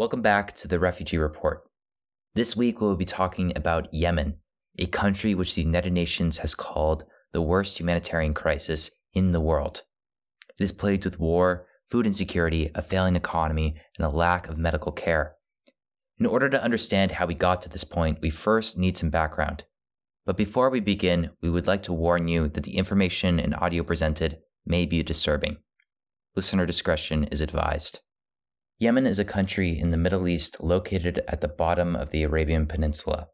Welcome back to the Refugee Report. This week we'll be talking about Yemen, a country which the United Nations has called the worst humanitarian crisis in the world. It is plagued with war, food insecurity, a failing economy, and a lack of medical care. In order to understand how we got to this point, we first need some background. But before we begin, we would like to warn you that the information and audio presented may be disturbing. Listener discretion is advised. Yemen is a country in the Middle East located at the bottom of the Arabian Peninsula.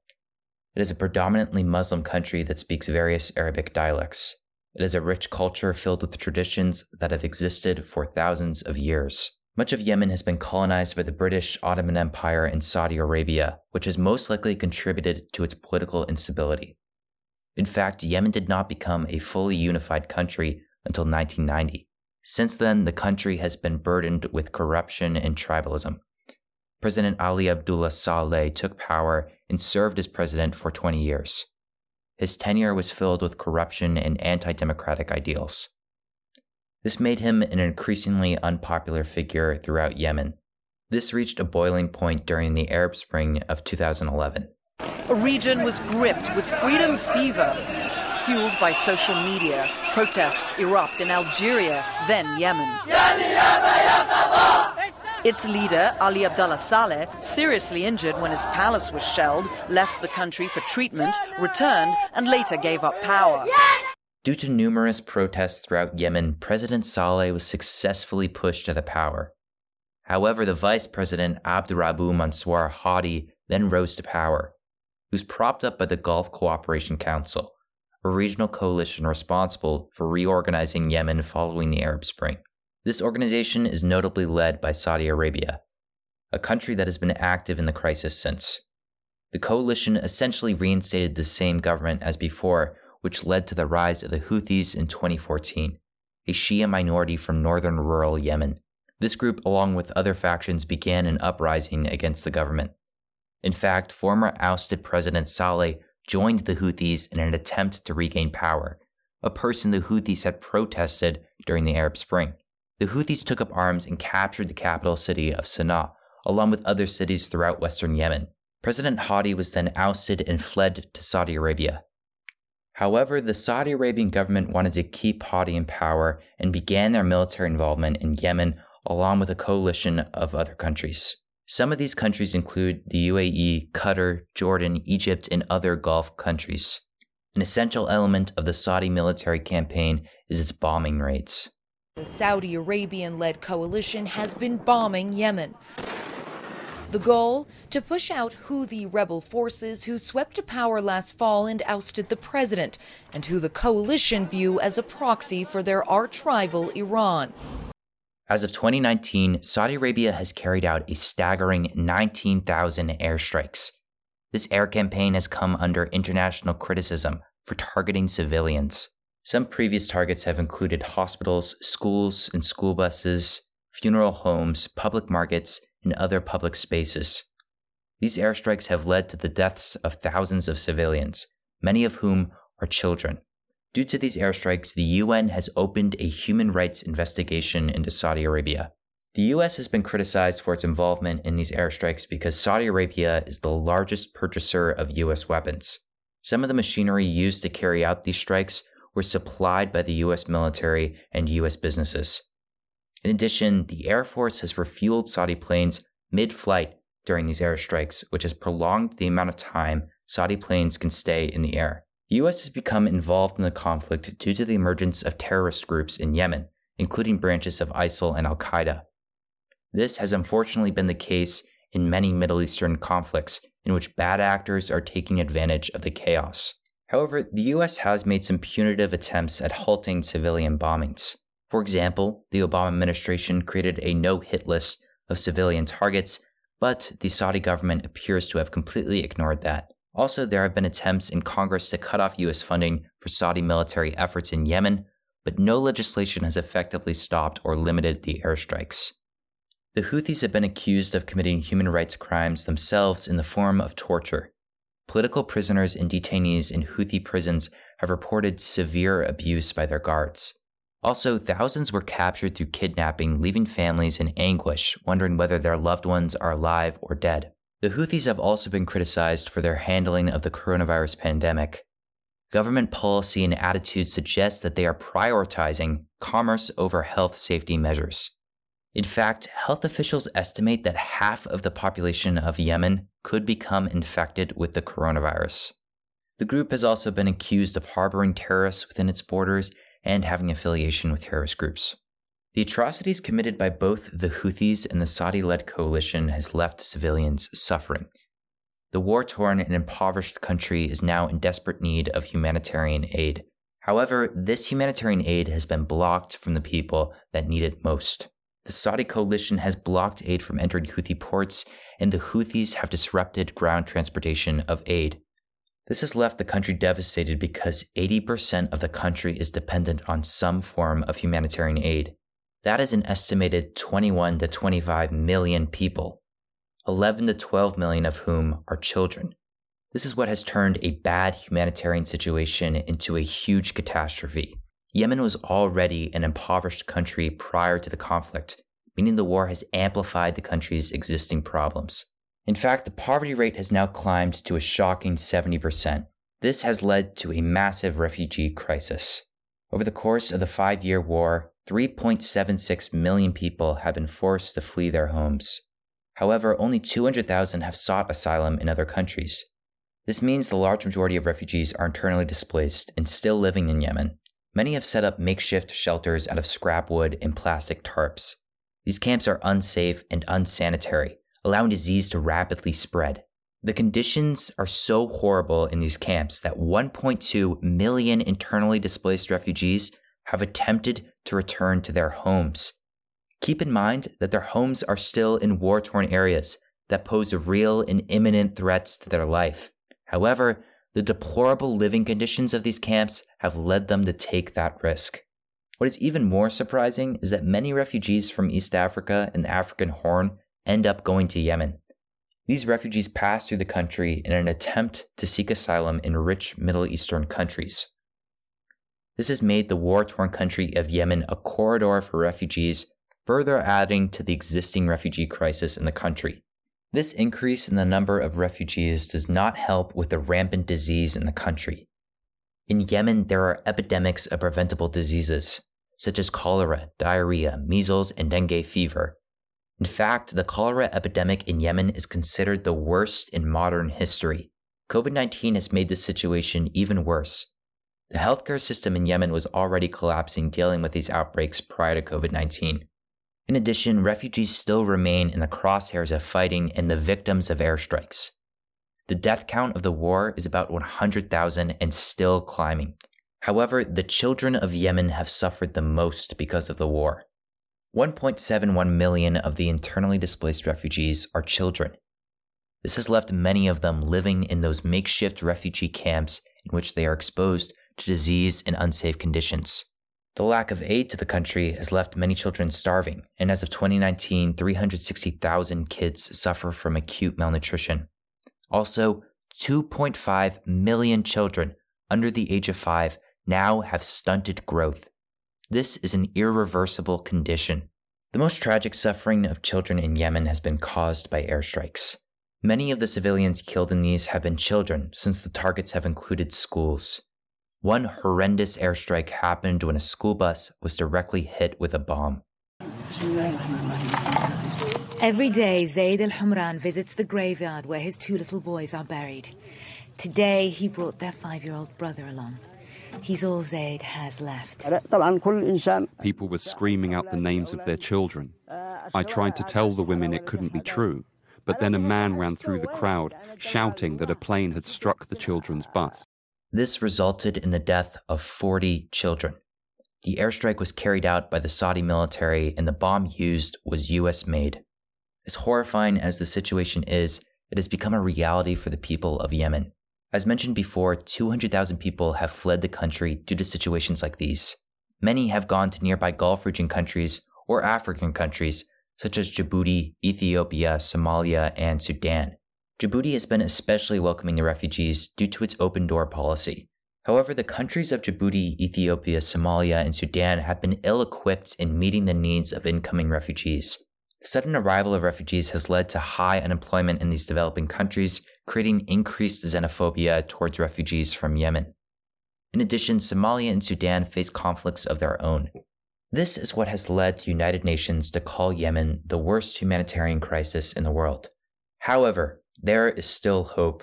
It is a predominantly Muslim country that speaks various Arabic dialects. It is a rich culture filled with traditions that have existed for thousands of years. Much of Yemen has been colonized by the British Ottoman Empire and Saudi Arabia, which has most likely contributed to its political instability. In fact, Yemen did not become a fully unified country until 1990. Since then, the country has been burdened with corruption and tribalism. President Ali Abdullah Saleh took power and served as president for 20 years. His tenure was filled with corruption and anti democratic ideals. This made him an increasingly unpopular figure throughout Yemen. This reached a boiling point during the Arab Spring of 2011. A region was gripped with freedom fever fueled by social media, protests erupt in Algeria, then Yemen. Its leader, Ali Abdullah Saleh, seriously injured when his palace was shelled, left the country for treatment, returned, and later gave up power. Due to numerous protests throughout Yemen, President Saleh was successfully pushed out of power. However, the vice president Abdurabu Mansour Hadi then rose to power. He was propped up by the Gulf Cooperation Council a regional coalition responsible for reorganizing Yemen following the Arab Spring. This organization is notably led by Saudi Arabia, a country that has been active in the crisis since. The coalition essentially reinstated the same government as before, which led to the rise of the Houthis in 2014, a Shia minority from northern rural Yemen. This group, along with other factions, began an uprising against the government. In fact, former ousted President Saleh joined the Houthis in an attempt to regain power, a person the Houthis had protested during the Arab Spring. The Houthis took up arms and captured the capital city of Sana'a, along with other cities throughout western Yemen. President Hadi was then ousted and fled to Saudi Arabia. However, the Saudi Arabian government wanted to keep Hadi in power and began their military involvement in Yemen along with a coalition of other countries. Some of these countries include the UAE, Qatar, Jordan, Egypt, and other Gulf countries. An essential element of the Saudi military campaign is its bombing raids. The Saudi Arabian led coalition has been bombing Yemen. The goal? To push out Houthi rebel forces who swept to power last fall and ousted the president, and who the coalition view as a proxy for their arch rival Iran. As of 2019, Saudi Arabia has carried out a staggering 19,000 airstrikes. This air campaign has come under international criticism for targeting civilians. Some previous targets have included hospitals, schools and school buses, funeral homes, public markets, and other public spaces. These airstrikes have led to the deaths of thousands of civilians, many of whom are children. Due to these airstrikes, the UN has opened a human rights investigation into Saudi Arabia. The US has been criticized for its involvement in these airstrikes because Saudi Arabia is the largest purchaser of US weapons. Some of the machinery used to carry out these strikes were supplied by the US military and US businesses. In addition, the Air Force has refueled Saudi planes mid flight during these airstrikes, which has prolonged the amount of time Saudi planes can stay in the air. The US has become involved in the conflict due to the emergence of terrorist groups in Yemen, including branches of ISIL and Al Qaeda. This has unfortunately been the case in many Middle Eastern conflicts in which bad actors are taking advantage of the chaos. However, the US has made some punitive attempts at halting civilian bombings. For example, the Obama administration created a no hit list of civilian targets, but the Saudi government appears to have completely ignored that. Also, there have been attempts in Congress to cut off U.S. funding for Saudi military efforts in Yemen, but no legislation has effectively stopped or limited the airstrikes. The Houthis have been accused of committing human rights crimes themselves in the form of torture. Political prisoners and detainees in Houthi prisons have reported severe abuse by their guards. Also, thousands were captured through kidnapping, leaving families in anguish, wondering whether their loved ones are alive or dead. The Houthis have also been criticized for their handling of the coronavirus pandemic. Government policy and attitude suggest that they are prioritizing commerce over health safety measures. In fact, health officials estimate that half of the population of Yemen could become infected with the coronavirus. The group has also been accused of harboring terrorists within its borders and having affiliation with terrorist groups. The atrocities committed by both the Houthis and the Saudi led coalition has left civilians suffering. The war torn and impoverished country is now in desperate need of humanitarian aid. However, this humanitarian aid has been blocked from the people that need it most. The Saudi coalition has blocked aid from entering Houthi ports, and the Houthis have disrupted ground transportation of aid. This has left the country devastated because 80% of the country is dependent on some form of humanitarian aid. That is an estimated 21 to 25 million people, 11 to 12 million of whom are children. This is what has turned a bad humanitarian situation into a huge catastrophe. Yemen was already an impoverished country prior to the conflict, meaning the war has amplified the country's existing problems. In fact, the poverty rate has now climbed to a shocking 70%. This has led to a massive refugee crisis. Over the course of the five year war, 3.76 million people have been forced to flee their homes. However, only 200,000 have sought asylum in other countries. This means the large majority of refugees are internally displaced and still living in Yemen. Many have set up makeshift shelters out of scrap wood and plastic tarps. These camps are unsafe and unsanitary, allowing disease to rapidly spread. The conditions are so horrible in these camps that 1.2 million internally displaced refugees have attempted to return to their homes. Keep in mind that their homes are still in war torn areas that pose real and imminent threats to their life. However, the deplorable living conditions of these camps have led them to take that risk. What is even more surprising is that many refugees from East Africa and the African Horn end up going to Yemen. These refugees pass through the country in an attempt to seek asylum in rich Middle Eastern countries. This has made the war torn country of Yemen a corridor for refugees, further adding to the existing refugee crisis in the country. This increase in the number of refugees does not help with the rampant disease in the country. In Yemen, there are epidemics of preventable diseases, such as cholera, diarrhea, measles, and dengue fever, in fact, the cholera epidemic in Yemen is considered the worst in modern history. COVID 19 has made the situation even worse. The healthcare system in Yemen was already collapsing dealing with these outbreaks prior to COVID 19. In addition, refugees still remain in the crosshairs of fighting and the victims of airstrikes. The death count of the war is about 100,000 and still climbing. However, the children of Yemen have suffered the most because of the war. 1.71 million of the internally displaced refugees are children. This has left many of them living in those makeshift refugee camps in which they are exposed to disease and unsafe conditions. The lack of aid to the country has left many children starving, and as of 2019, 360,000 kids suffer from acute malnutrition. Also, 2.5 million children under the age of 5 now have stunted growth. This is an irreversible condition. The most tragic suffering of children in Yemen has been caused by airstrikes. Many of the civilians killed in these have been children, since the targets have included schools. One horrendous airstrike happened when a school bus was directly hit with a bomb. Every day, Zaid Al Humran visits the graveyard where his two little boys are buried. Today, he brought their five year old brother along. He's all Zaid has left. People were screaming out the names of their children. I tried to tell the women it couldn't be true, but then a man ran through the crowd, shouting that a plane had struck the children's bus. This resulted in the death of 40 children. The airstrike was carried out by the Saudi military, and the bomb used was US made. As horrifying as the situation is, it has become a reality for the people of Yemen. As mentioned before, 200,000 people have fled the country due to situations like these. Many have gone to nearby Gulf region countries or African countries such as Djibouti, Ethiopia, Somalia, and Sudan. Djibouti has been especially welcoming the refugees due to its open door policy. However, the countries of Djibouti, Ethiopia, Somalia, and Sudan have been ill equipped in meeting the needs of incoming refugees. The sudden arrival of refugees has led to high unemployment in these developing countries, creating increased xenophobia towards refugees from Yemen. In addition, Somalia and Sudan face conflicts of their own. This is what has led the United Nations to call Yemen the worst humanitarian crisis in the world. However, there is still hope.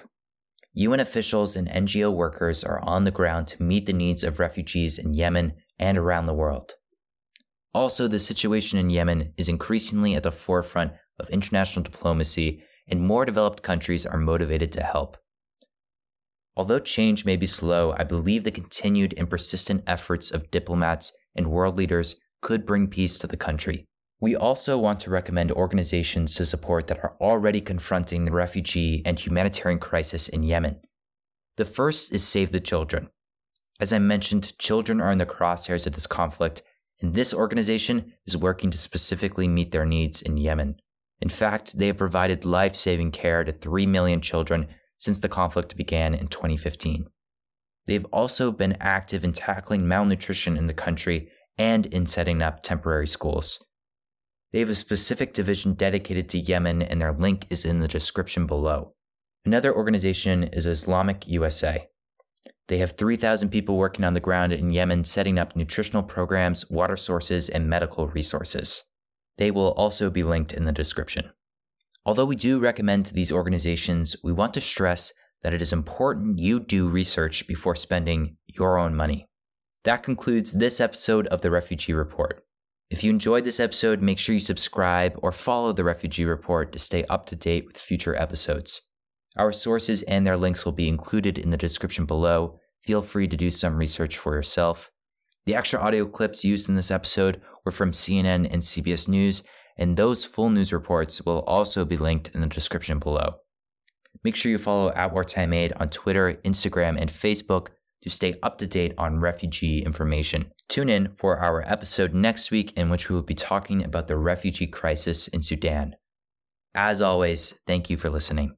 UN officials and NGO workers are on the ground to meet the needs of refugees in Yemen and around the world. Also, the situation in Yemen is increasingly at the forefront of international diplomacy, and more developed countries are motivated to help. Although change may be slow, I believe the continued and persistent efforts of diplomats and world leaders could bring peace to the country. We also want to recommend organizations to support that are already confronting the refugee and humanitarian crisis in Yemen. The first is Save the Children. As I mentioned, children are in the crosshairs of this conflict, and this organization is working to specifically meet their needs in Yemen. In fact, they have provided life saving care to 3 million children since the conflict began in 2015. They've also been active in tackling malnutrition in the country and in setting up temporary schools. They have a specific division dedicated to Yemen, and their link is in the description below. Another organization is Islamic USA. They have 3,000 people working on the ground in Yemen setting up nutritional programs, water sources, and medical resources. They will also be linked in the description. Although we do recommend these organizations, we want to stress that it is important you do research before spending your own money. That concludes this episode of the Refugee Report. If you enjoyed this episode, make sure you subscribe or follow the Refugee Report to stay up to date with future episodes. Our sources and their links will be included in the description below. Feel free to do some research for yourself. The extra audio clips used in this episode were from CNN and CBS News, and those full news reports will also be linked in the description below. Make sure you follow at Wartime Aid on Twitter, Instagram, and Facebook to stay up to date on refugee information. Tune in for our episode next week, in which we will be talking about the refugee crisis in Sudan. As always, thank you for listening.